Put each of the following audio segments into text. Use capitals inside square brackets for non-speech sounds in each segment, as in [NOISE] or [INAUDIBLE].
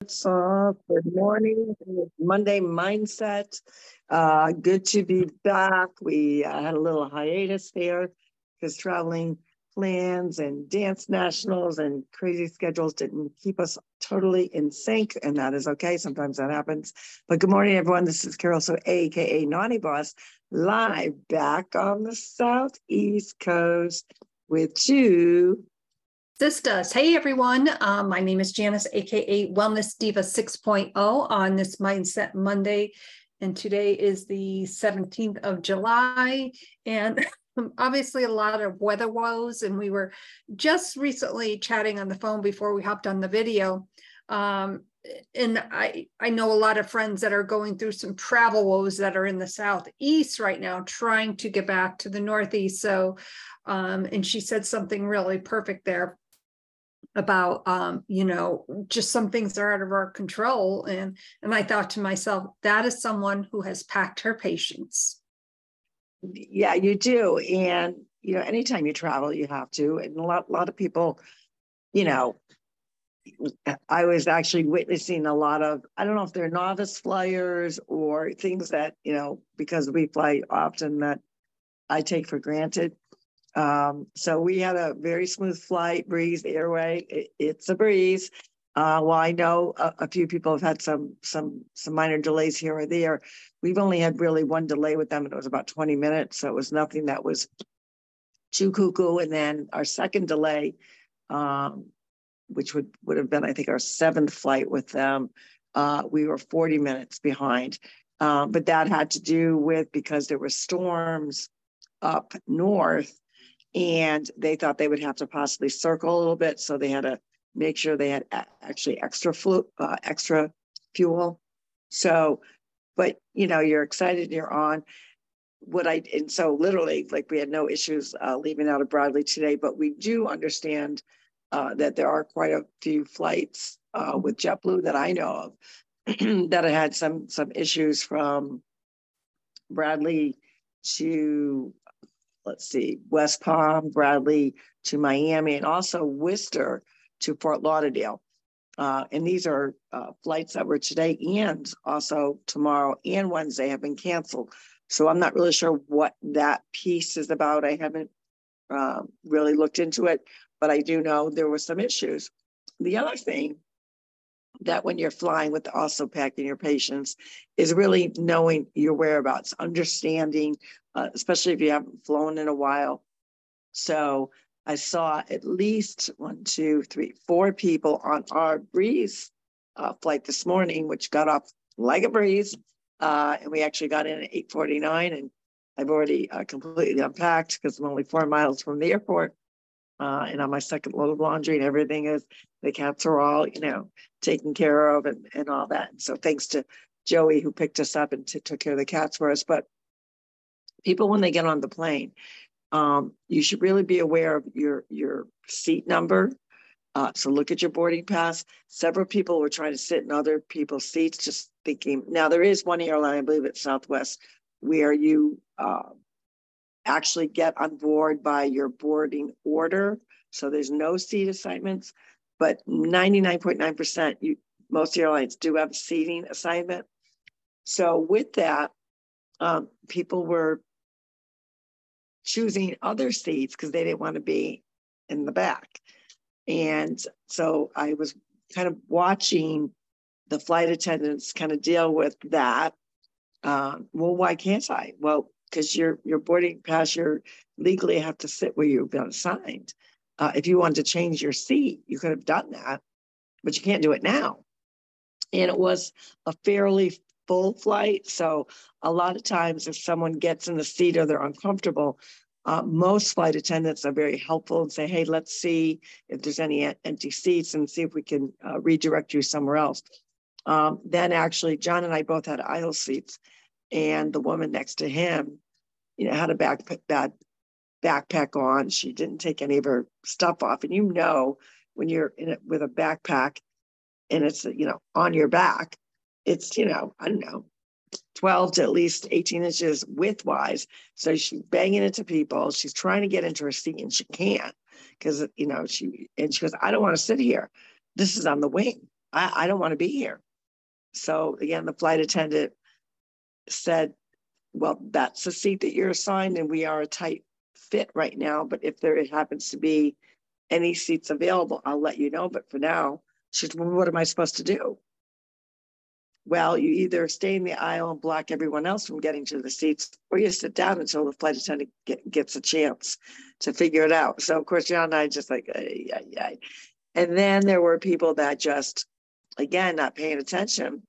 Good morning. Monday mindset. Uh, good to be back. We uh, had a little hiatus there because traveling plans and dance nationals and crazy schedules didn't keep us totally in sync, and that is okay. Sometimes that happens. But good morning, everyone. This is Carol, so AKA Naughty Boss, live back on the Southeast Coast with two Sistas. Hey, everyone. Um, my name is Janice, AKA Wellness Diva 6.0 on this Mindset Monday. And today is the 17th of July. And [LAUGHS] obviously, a lot of weather woes. And we were just recently chatting on the phone before we hopped on the video. Um, and I, I know a lot of friends that are going through some travel woes that are in the southeast right now, trying to get back to the northeast. So, um, and she said something really perfect there about um, you know just some things are out of our control. And and i thought to myself that is someone who has packed her patience. Yeah you do. And you know anytime you travel you have to. And a lot, a lot of people you know i was actually witnessing a lot of i don't know if they're novice flyers or things that you know because we fly often that i take for granted um, so we had a very smooth flight, breeze, airway. It, it's a breeze. Uh, well, I know a, a, few people have had some some some minor delays here or there. We've only had really one delay with them, and it was about 20 minutes. So it was nothing that was too cuckoo. And then our second delay, um, which would would have been, I think, our seventh flight with them, uh, we were 40 minutes behind. Uh, but that had to do with because there were storms up north and they thought they would have to possibly circle a little bit, so they had to make sure they had actually extra flu, uh, extra fuel. So, but you know, you're excited, you're on. What I and so literally, like we had no issues uh, leaving out of Bradley today, but we do understand uh, that there are quite a few flights uh, with JetBlue that I know of [CLEARS THROAT] that had some some issues from Bradley to let's see, West Palm, Bradley to Miami, and also Worcester to Fort Lauderdale. Uh, and these are uh, flights that were today and also tomorrow and Wednesday have been canceled. So I'm not really sure what that piece is about. I haven't uh, really looked into it, but I do know there were some issues. The other thing that when you're flying with also packing your patients is really knowing your whereabouts, understanding, uh, especially if you haven't flown in a while. So I saw at least one, two, three, four people on our breeze uh, flight this morning, which got off like a breeze. Uh, and we actually got in at 849 and I've already uh, completely unpacked because I'm only four miles from the airport uh, and on my second load of laundry and everything is the cats are all you know taken care of and, and all that and so thanks to joey who picked us up and t- took care of the cats for us but people when they get on the plane um, you should really be aware of your your seat number uh, so look at your boarding pass several people were trying to sit in other people's seats just thinking now there is one airline i believe it's southwest where you uh, actually get on board by your boarding order. So there's no seat assignments, but 99.9% you most airlines do have a seating assignment. So with that, um, people were choosing other seats because they didn't want to be in the back. And so I was kind of watching the flight attendants kind of deal with that. Uh, well, why can't I? Well, because your your boarding pass, you legally have to sit where you've been assigned. Uh, if you wanted to change your seat, you could have done that, but you can't do it now. And it was a fairly full flight, so a lot of times if someone gets in the seat or they're uncomfortable, uh, most flight attendants are very helpful and say, "Hey, let's see if there's any empty seats and see if we can uh, redirect you somewhere else." Um, then actually, John and I both had aisle seats, and the woman next to him, you know, had a backpack bad backpack on. She didn't take any of her stuff off, and you know when you're in it with a backpack and it's you know on your back, it's you know I don't know. 12 to at least 18 inches widthwise. So she's banging into people. She's trying to get into her seat and she can't because, you know, she, and she goes, I don't want to sit here. This is on the wing. I, I don't want to be here. So again, the flight attendant said, well, that's the seat that you're assigned, and we are a tight fit right now. But if there happens to be any seats available, I'll let you know. But for now, she's, well, what am I supposed to do? Well, you either stay in the aisle and block everyone else from getting to the seats, or you sit down until the flight attendant get, gets a chance to figure it out. So, of course, John and I just like, ay, ay, ay. and then there were people that just, again, not paying attention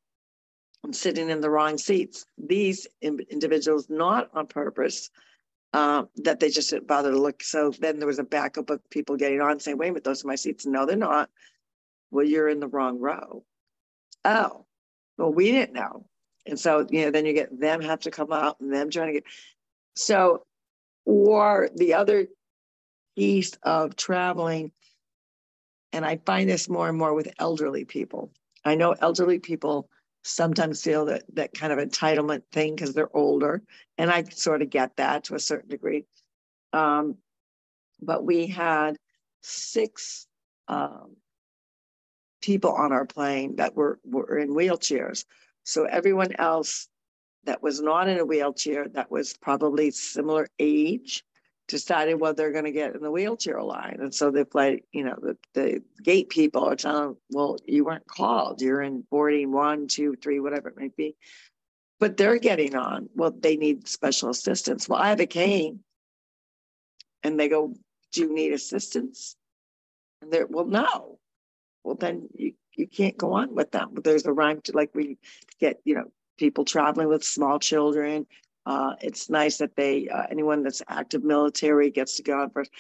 and sitting in the wrong seats. These individuals, not on purpose, uh, that they just didn't bother to look. So then there was a backup of people getting on saying, wait a minute, those are my seats. No, they're not. Well, you're in the wrong row. Oh, well, we didn't know. And so, you know, then you get them have to come out and them trying to get. So, or the other piece of traveling, and I find this more and more with elderly people. I know elderly people sometimes feel that that kind of entitlement thing because they're older, and I sort of get that to a certain degree. Um, but we had six um, people on our plane that were, were in wheelchairs. So everyone else that was not in a wheelchair, that was probably similar age, decided what they're going to get in the wheelchair line. And so they play, you know, the, the gate people are telling them, well, you weren't called. You're in boarding one, two, three, whatever it might be. But they're getting on. Well, they need special assistance. Well, I have a cane. And they go, do you need assistance? And they're, well, no well then you, you can't go on with them. There's a rhyme to like we get, you know, people traveling with small children. Uh, it's nice that they uh, anyone that's active military gets to go on first.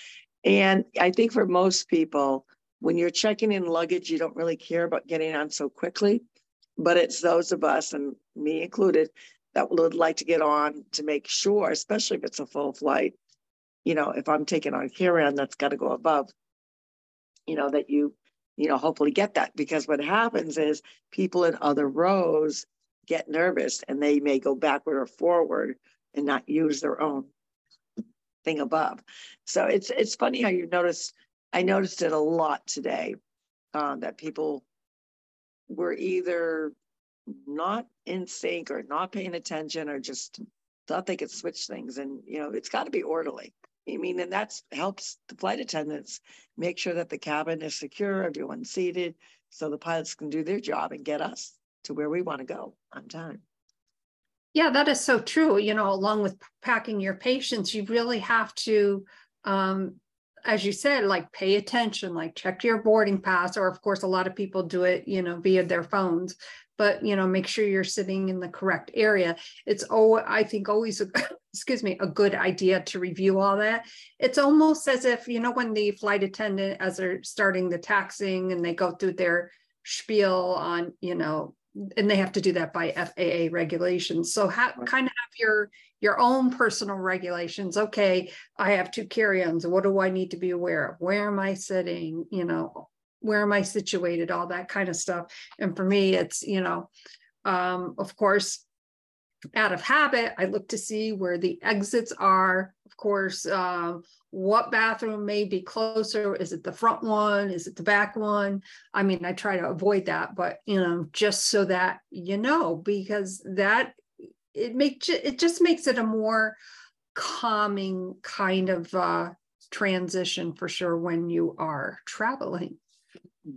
And I think for most people, when you're checking in luggage, you don't really care about getting on so quickly. But it's those of us, and me included, that would like to get on to make sure, especially if it's a full flight. You know, if I'm taking on carry-on, that's got to go above. You know that you you know, hopefully get that because what happens is people in other rows get nervous and they may go backward or forward and not use their own thing above. So it's it's funny how you notice. I noticed it a lot today uh, that people were either not in sync or not paying attention or just thought they could switch things. And you know, it's got to be orderly. I mean, and that helps the flight attendants make sure that the cabin is secure, everyone's seated, so the pilots can do their job and get us to where we want to go on time. Yeah, that is so true. You know, along with packing your patients, you really have to, um, as you said, like pay attention, like check your boarding pass, or of course, a lot of people do it, you know, via their phones but you know make sure you're sitting in the correct area. It's oh i think always a, [LAUGHS] excuse me a good idea to review all that. It's almost as if you know when the flight attendant as they're starting the taxing and they go through their spiel on you know and they have to do that by FAA regulations. So have, right. kind of have your your own personal regulations. Okay, I have two carry-ons. What do I need to be aware of? Where am I sitting? You know, where am I situated, all that kind of stuff. And for me, it's, you know, um, of course, out of habit, I look to see where the exits are. Of course, um, what bathroom may be closer? Is it the front one? Is it the back one? I mean, I try to avoid that, but you know, just so that you know, because that it makes it just makes it a more calming kind of uh, transition for sure when you are traveling.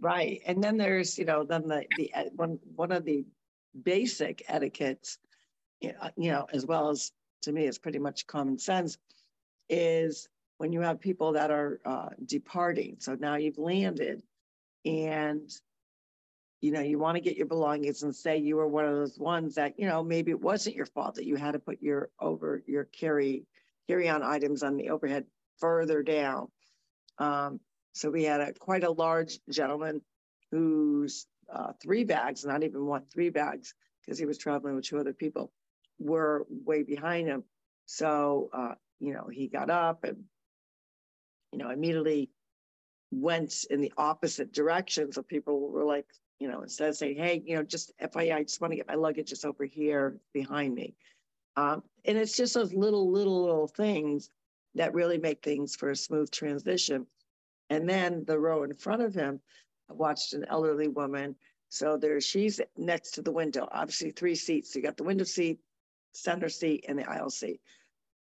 Right. And then there's, you know, then the, the one, one of the basic etiquettes, you know, as well as to me, it's pretty much common sense, is when you have people that are uh, departing. So now you've landed and, you know, you want to get your belongings and say you were one of those ones that, you know, maybe it wasn't your fault that you had to put your over your carry carry on items on the overhead further down. Um, so we had a quite a large gentleman whose uh, three bags, not even one, three bags, because he was traveling with two other people, were way behind him. So, uh, you know, he got up and, you know, immediately went in the opposite direction. So people were like, you know, instead of saying, hey, you know, just FYI, I just want to get my luggage just over here behind me. Um, and it's just those little, little, little things that really make things for a smooth transition. And then the row in front of him, I watched an elderly woman So there, she's next to the window. Obviously, three seats. You got the window seat, center seat, and the aisle seat.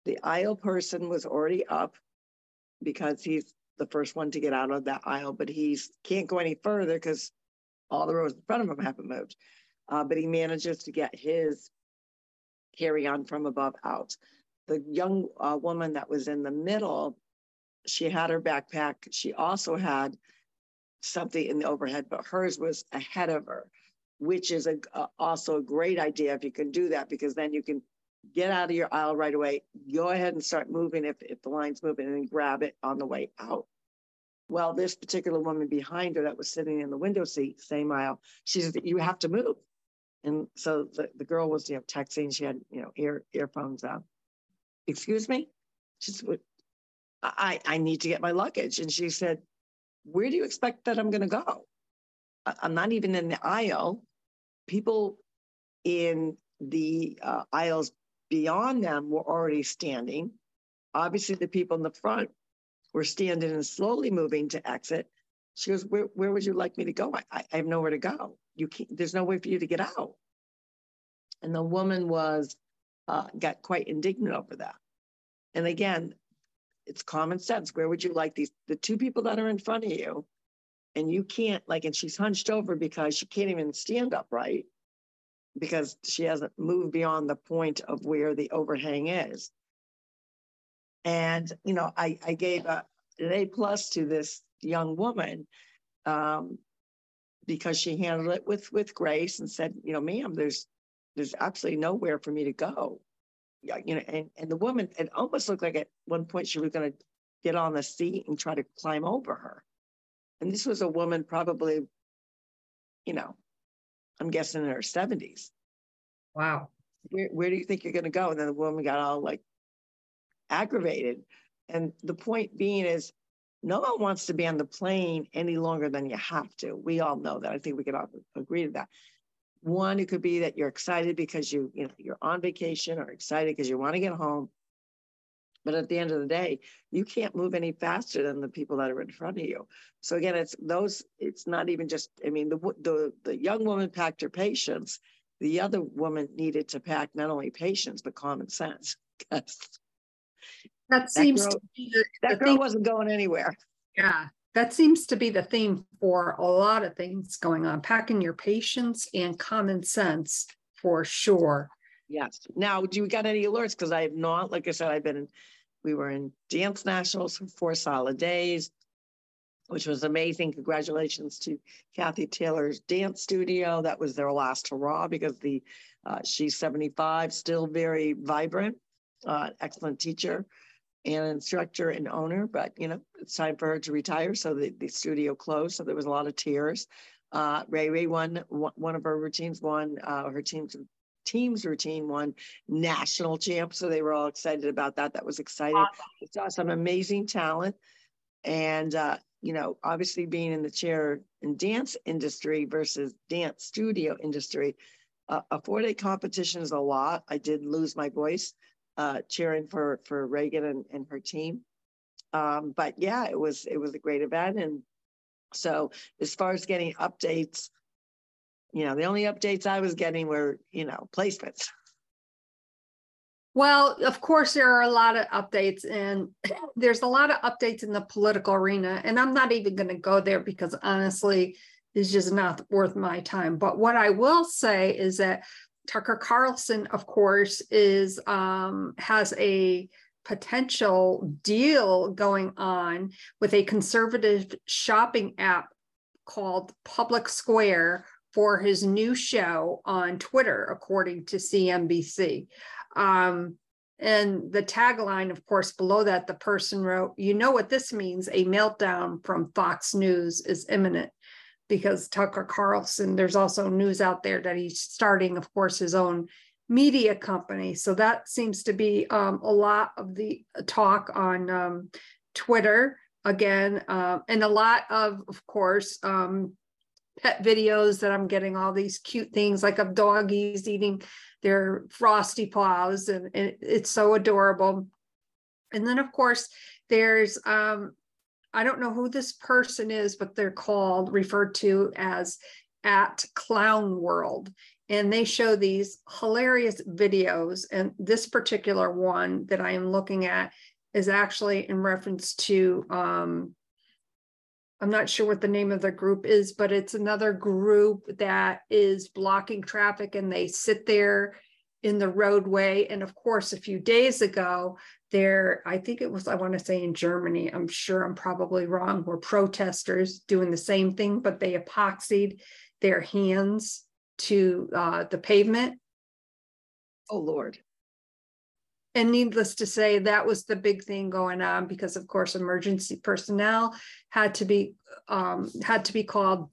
The aisle person was already up because he's the first one to get out of that aisle, but he can't go any further because all the rows in front of him haven't moved. Uh, but he manages to get his carry on from above out. The young uh, woman that was in the middle, she had her backpack. She also had something in the overhead, but hers was ahead of her, which is a, a, also a great idea if you can do that, because then you can get out of your aisle right away. Go ahead and start moving if, if the line's moving and then grab it on the way out. Well, this particular woman behind her that was sitting in the window seat, same aisle, she said, you have to move. And so the, the girl was, you know, texting, she had, you know, ear earphones on. Excuse me? She said, I, I need to get my luggage. And she said, where do you expect that I'm going to go? I'm not even in the aisle. People in the uh, aisles beyond them were already standing. Obviously, the people in the front were standing and slowly moving to exit. She goes, "Where, where would you like me to go? I, I have nowhere to go. You can't. There's no way for you to get out." And the woman was uh, got quite indignant over that. And again, it's common sense. Where would you like these the two people that are in front of you, and you can't like, and she's hunched over because she can't even stand upright because she hasn't moved beyond the point of where the overhang is. And you know, I I gave a, an A plus to this young woman um, because she handled it with with grace and said, you know, ma'am, there's there's absolutely nowhere for me to go you know, and, and the woman, it almost looked like at one point she was going to get on the seat and try to climb over her. And this was a woman probably, you know, I'm guessing in her 70s. Wow. Where, where do you think you're going to go? And then the woman got all like aggravated. And the point being is, no one wants to be on the plane any longer than you have to. We all know that. I think we can all agree to that. One, it could be that you're excited because you, you know, you're on vacation or excited because you want to get home. But at the end of the day, you can't move any faster than the people that are in front of you. So again, it's those, it's not even just, I mean, the the the young woman packed her patience. The other woman needed to pack not only patience, but common sense. that seems that girl, the, that girl thing. wasn't going anywhere. Yeah that seems to be the theme for a lot of things going on packing your patience and common sense for sure yes now do you got any alerts because i have not like i said i've been we were in dance nationals for four solid days which was amazing congratulations to kathy taylor's dance studio that was their last hurrah because the uh, she's 75 still very vibrant uh, excellent teacher and instructor and owner, but you know, it's time for her to retire. So the, the studio closed. So there was a lot of tears. Uh, Ray Ray won one of her routines, won uh, her team's team's routine won national champ. So they were all excited about that. That was exciting. Awesome. Saw some amazing talent. And uh, you know, obviously being in the chair in dance industry versus dance studio industry, uh, a four-day competition is a lot. I did lose my voice uh, cheering for for Reagan and, and her team. Um, but yeah, it was it was a great event, and so as far as getting updates, you know, the only updates I was getting were you know placements. Well, of course, there are a lot of updates, and [CLEARS THROAT] there's a lot of updates in the political arena. And I'm not even going to go there because honestly, it's just not worth my time. But what I will say is that Tucker Carlson, of course, is um, has a potential deal going on with a conservative shopping app called Public Square for his new show on Twitter, according to CNBC. Um, and the tagline, of course, below that, the person wrote, You know what this means? A meltdown from Fox News is imminent because Tucker Carlson, there's also news out there that he's starting, of course, his own media company. So that seems to be um, a lot of the talk on um, Twitter again, uh, and a lot of, of course, um, pet videos that I'm getting all these cute things like of doggies eating their frosty paws, and, it's so adorable. And then, of course, there's um, I don't know who this person is, but they're called, referred to as at Clown World. And they show these hilarious videos. And this particular one that I am looking at is actually in reference to um, I'm not sure what the name of the group is, but it's another group that is blocking traffic and they sit there in the roadway. And of course, a few days ago, there, I think it was, I want to say in Germany, I'm sure I'm probably wrong, were protesters doing the same thing, but they epoxied their hands to uh, the pavement. Oh, Lord. And needless to say, that was the big thing going on because, of course, emergency personnel had to be um, had to be called,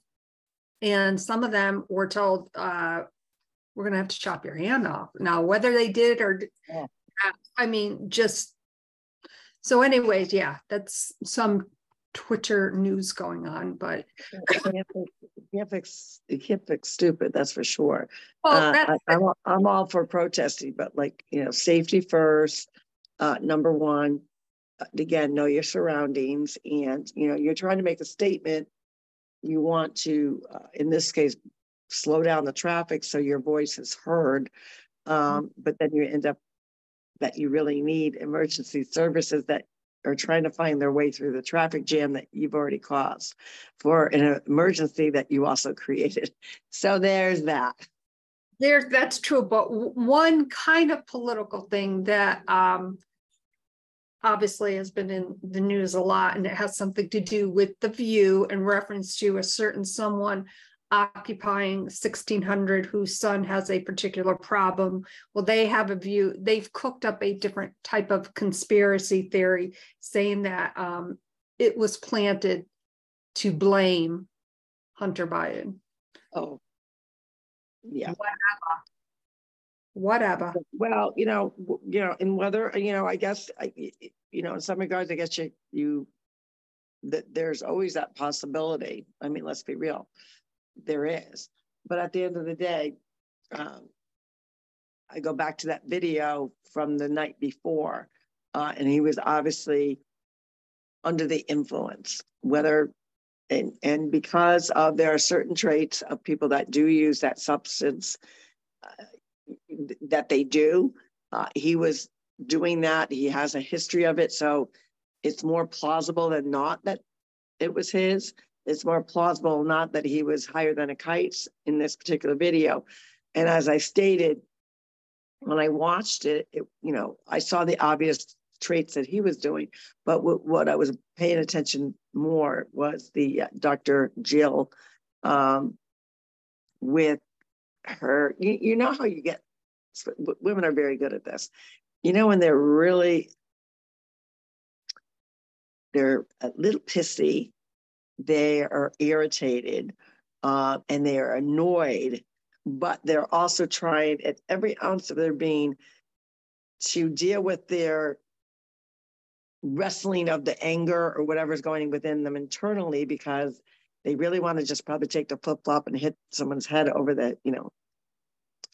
and some of them were told, uh, "We're going to have to chop your hand off." Now, whether they did or, yeah. I mean, just so. Anyways, yeah, that's some Twitter news going on, but can't fix stupid. That's for sure. Well, uh, I, am all, I'm all for protesting, but like you know, safety first. Uh, number one, again, know your surroundings, and you know, you're trying to make a statement. You want to, uh, in this case, slow down the traffic so your voice is heard. Um, mm-hmm. But then you end up that you really need emergency services that are trying to find their way through the traffic jam that you've already caused for an emergency that you also [LAUGHS] created. So there's that. There's that's true, but one kind of political thing that um, obviously has been in the news a lot, and it has something to do with the view in reference to a certain someone occupying 1600 whose son has a particular problem. Well they have a view they've cooked up a different type of conspiracy theory saying that um, it was planted to blame hunter biden. Oh. Yeah. Whatever. Whatever. Well you know you know in whether you know i guess you know in some regards i guess you you that there's always that possibility. I mean let's be real there is. But at the end of the day, um, I go back to that video from the night before, uh, and he was obviously under the influence, whether and and because of there are certain traits of people that do use that substance uh, that they do. Uh, he was doing that. He has a history of it, so it's more plausible than not that it was his it's more plausible not that he was higher than a kite in this particular video. And as I stated, when I watched it, it you know, I saw the obvious traits that he was doing, but what I was paying attention more was the uh, Dr. Jill um, with her. You, you know how you get women are very good at this. You know when they're really they're a little pissy they are irritated uh, and they are annoyed, but they're also trying at every ounce of their being to deal with their wrestling of the anger or whatever's going within them internally because they really want to just probably take the flip flop and hit someone's head over the, you know,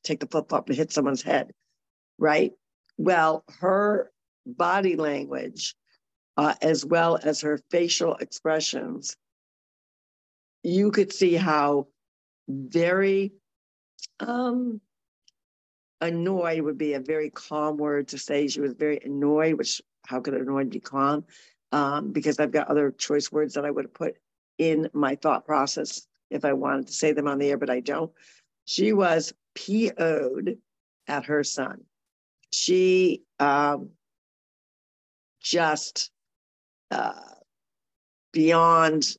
take the flip flop and hit someone's head, right? Well, her body language, uh, as well as her facial expressions, you could see how very um, annoyed would be a very calm word to say. She was very annoyed, which how could annoyed be calm? Um, because I've got other choice words that I would have put in my thought process if I wanted to say them on the air, but I don't. She was PO'd at her son. She um, just uh, beyond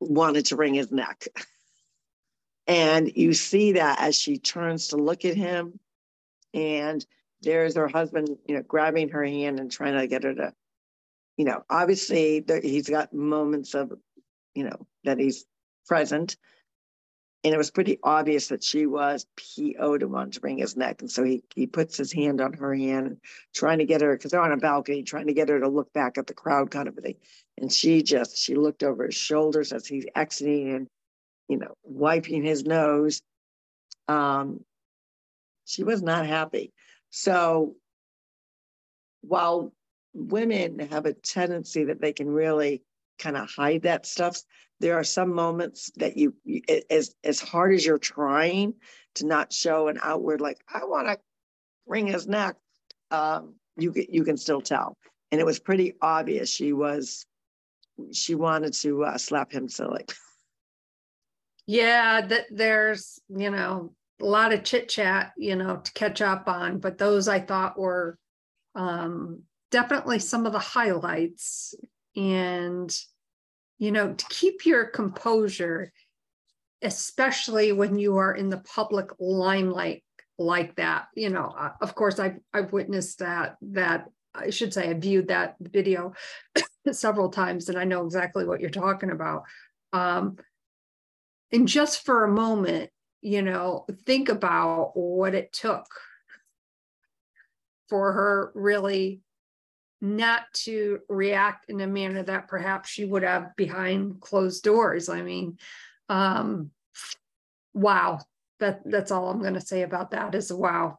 wanted to wring his neck. And you see that as she turns to look at him, and there's her husband, you know, grabbing her hand and trying to get her to, you know, obviously he's got moments of, you know, that he's present. And it was pretty obvious that she was PO to want to wring his neck. And so he, he puts his hand on her hand, trying to get her, because they're on a balcony, trying to get her to look back at the crowd kind of thing. And she just, she looked over his shoulders as he's exiting and, you know, wiping his nose. Um, she was not happy. So while women have a tendency that they can really kind of hide that stuff. There are some moments that you, as as hard as you're trying to not show an outward like I want to wring his neck, um, you you can still tell. And it was pretty obvious she was she wanted to uh, slap him silly. [LAUGHS] Yeah, that there's you know a lot of chit chat you know to catch up on, but those I thought were um, definitely some of the highlights. And you know to keep your composure, especially when you are in the public limelight like that. You know, uh, of course, I've I've witnessed that that I should say I viewed that video several times, and I know exactly what you're talking about. Um, and just for a moment, you know, think about what it took for her really not to react in a manner that perhaps she would have behind closed doors. I mean, um, wow, that that's all I'm going to say about that is wow.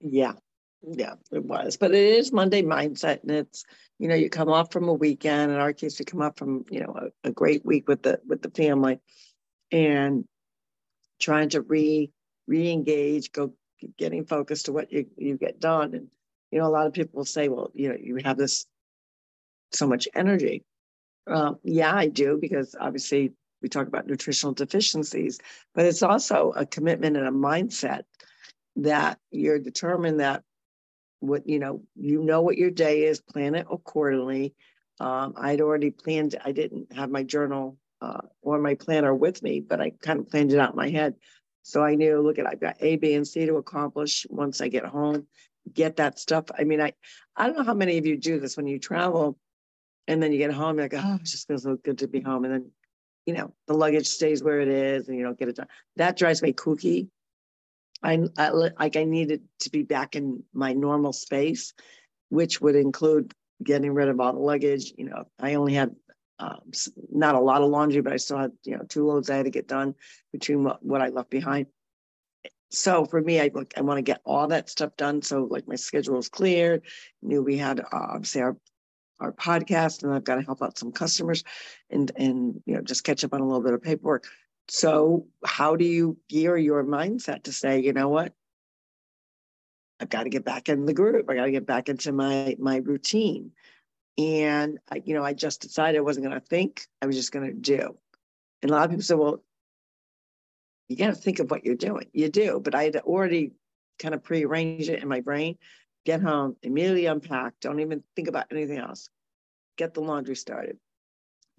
Yeah, yeah, it was. But it is Monday mindset, and it's you know you come off from a weekend. In our case, you come off from you know a, a great week with the with the family, and trying to re re-engage, go getting focused to what you you get done. And you know, a lot of people will say, well, you know, you have this so much energy. Uh, yeah, I do because obviously we talk about nutritional deficiencies, but it's also a commitment and a mindset that you're determined that what you know you know what your day is plan it accordingly um, i'd already planned i didn't have my journal uh, or my planner with me but i kind of planned it out in my head so i knew look at i've got a b and c to accomplish once i get home get that stuff i mean i i don't know how many of you do this when you travel and then you get home you're like oh it just feels so good to be home and then you know, the luggage stays where it is and you don't get it done. That drives me kooky. I, I like I needed to be back in my normal space, which would include getting rid of all the luggage. You know, I only had um, not a lot of laundry, but I still had you know two loads I had to get done between what, what I left behind. So for me, I look, I want to get all that stuff done. So like my schedule is cleared. Knew we had uh, our our podcast and I've got to help out some customers and and you know just catch up on a little bit of paperwork. So how do you gear your mindset to say, you know what? I've got to get back in the group. I got to get back into my my routine. And I, you know, I just decided I wasn't going to think. I was just going to do. And a lot of people say, well, you got to think of what you're doing. You do, but I had already kind of prearranged it in my brain get home, immediately unpack, don't even think about anything else. Get the laundry started.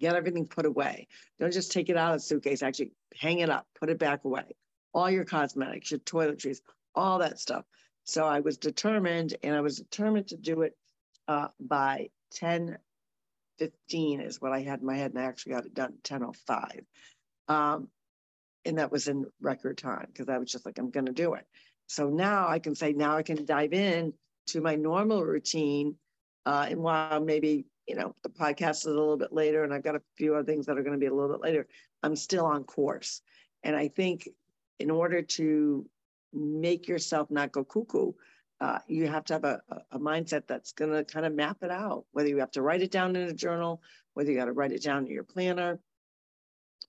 Get everything put away. Don't just take it out of the suitcase, actually hang it up, put it back away. All your cosmetics, your toiletries, all that stuff. So I was determined, and I was determined to do it uh, by 10 15 is what I had in my head, and I actually got it done 1005. Um, and that was in record time because I was just like, I'm going to do it. So now I can say, now I can dive in to my normal routine. Uh, and while maybe, you know, the podcast is a little bit later and I've got a few other things that are going to be a little bit later, I'm still on course. And I think in order to make yourself not go cuckoo, uh, you have to have a, a mindset that's going to kind of map it out, whether you have to write it down in a journal, whether you got to write it down in your planner.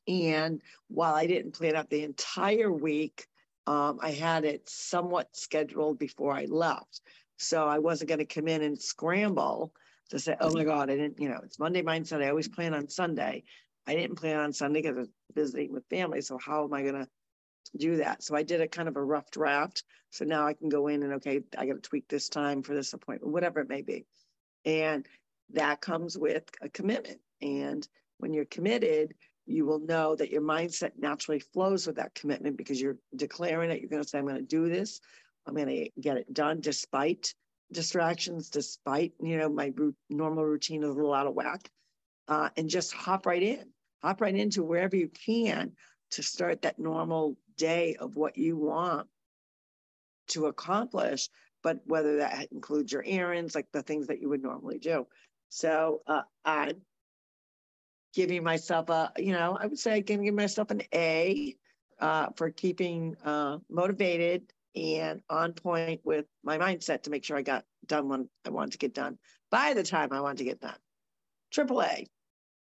And while I didn't plan out the entire week, um, I had it somewhat scheduled before I left. So I wasn't going to come in and scramble to say, oh my God, I didn't, you know, it's Monday mindset. I always plan on Sunday. I didn't plan on Sunday because I was visiting with family. So how am I going to do that? So I did a kind of a rough draft. So now I can go in and, okay, I got to tweak this time for this appointment, whatever it may be. And that comes with a commitment. And when you're committed, you will know that your mindset naturally flows with that commitment because you're declaring that you're going to say, I'm going to do this. I'm going to get it done despite distractions, despite, you know, my normal routine is a little out of whack. Uh, and just hop right in, hop right into wherever you can to start that normal day of what you want to accomplish, but whether that includes your errands, like the things that you would normally do. So uh, I'm giving myself a, you know, I would say I can give myself an A uh, for keeping uh, motivated and on point with my mindset to make sure I got done when I wanted to get done by the time I wanted to get done. Triple A.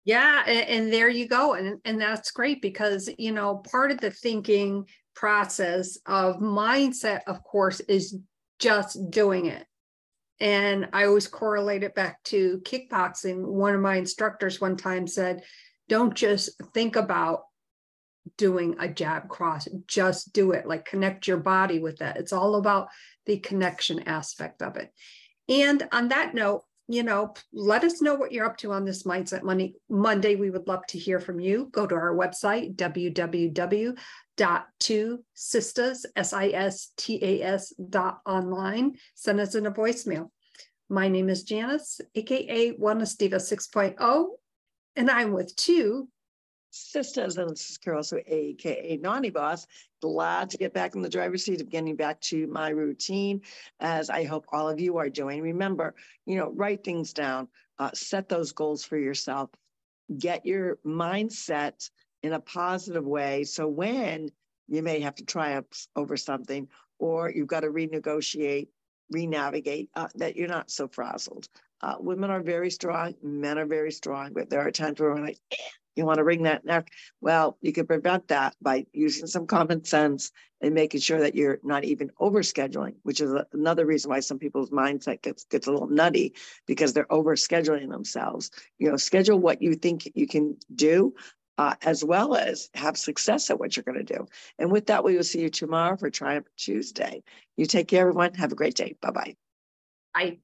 Yeah, and, and, there you go. And, and that's great because, you know, part of the thinking process of mindset, of course, is just doing it. And I always correlate it back to kickboxing. One of my instructors one time said, don't just think about doing a jab cross, just do it, like connect your body with that. It's all about the connection aspect of it. And on that note, you know, let us know what you're up to on this Mindset Money Monday. We would love to hear from you. Go to our website, www.twosistas, S-I-S-T-A-S dot online. Send us in a voicemail. My name is Janice, aka Wellness Diva 6.0, and I'm with two sistas, and this is Carol, so aka Naughty Boss. Glad to get back in the driver's seat of getting back to my routine, as I hope all of you are doing. Remember, you know, write things down, uh, set those goals for yourself, get your mindset in a positive way. So when you may have to triumph over something, or you've got to renegotiate, renavigate, uh, that you're not so frazzled. Uh, women are very strong, men are very strong, but there are times where we're like, eh, you want to ring that neck. Well, you can prevent that by using some common sense and making sure that you're not even over scheduling, which is another reason why some people's mindset gets gets a little nutty because they're over scheduling themselves. You know, schedule what you think you can do. Uh, as well as have success at what you're going to do. And with that, we will see you tomorrow for Triumph Tuesday. You take care, everyone. Have a great day. Bye-bye. Bye.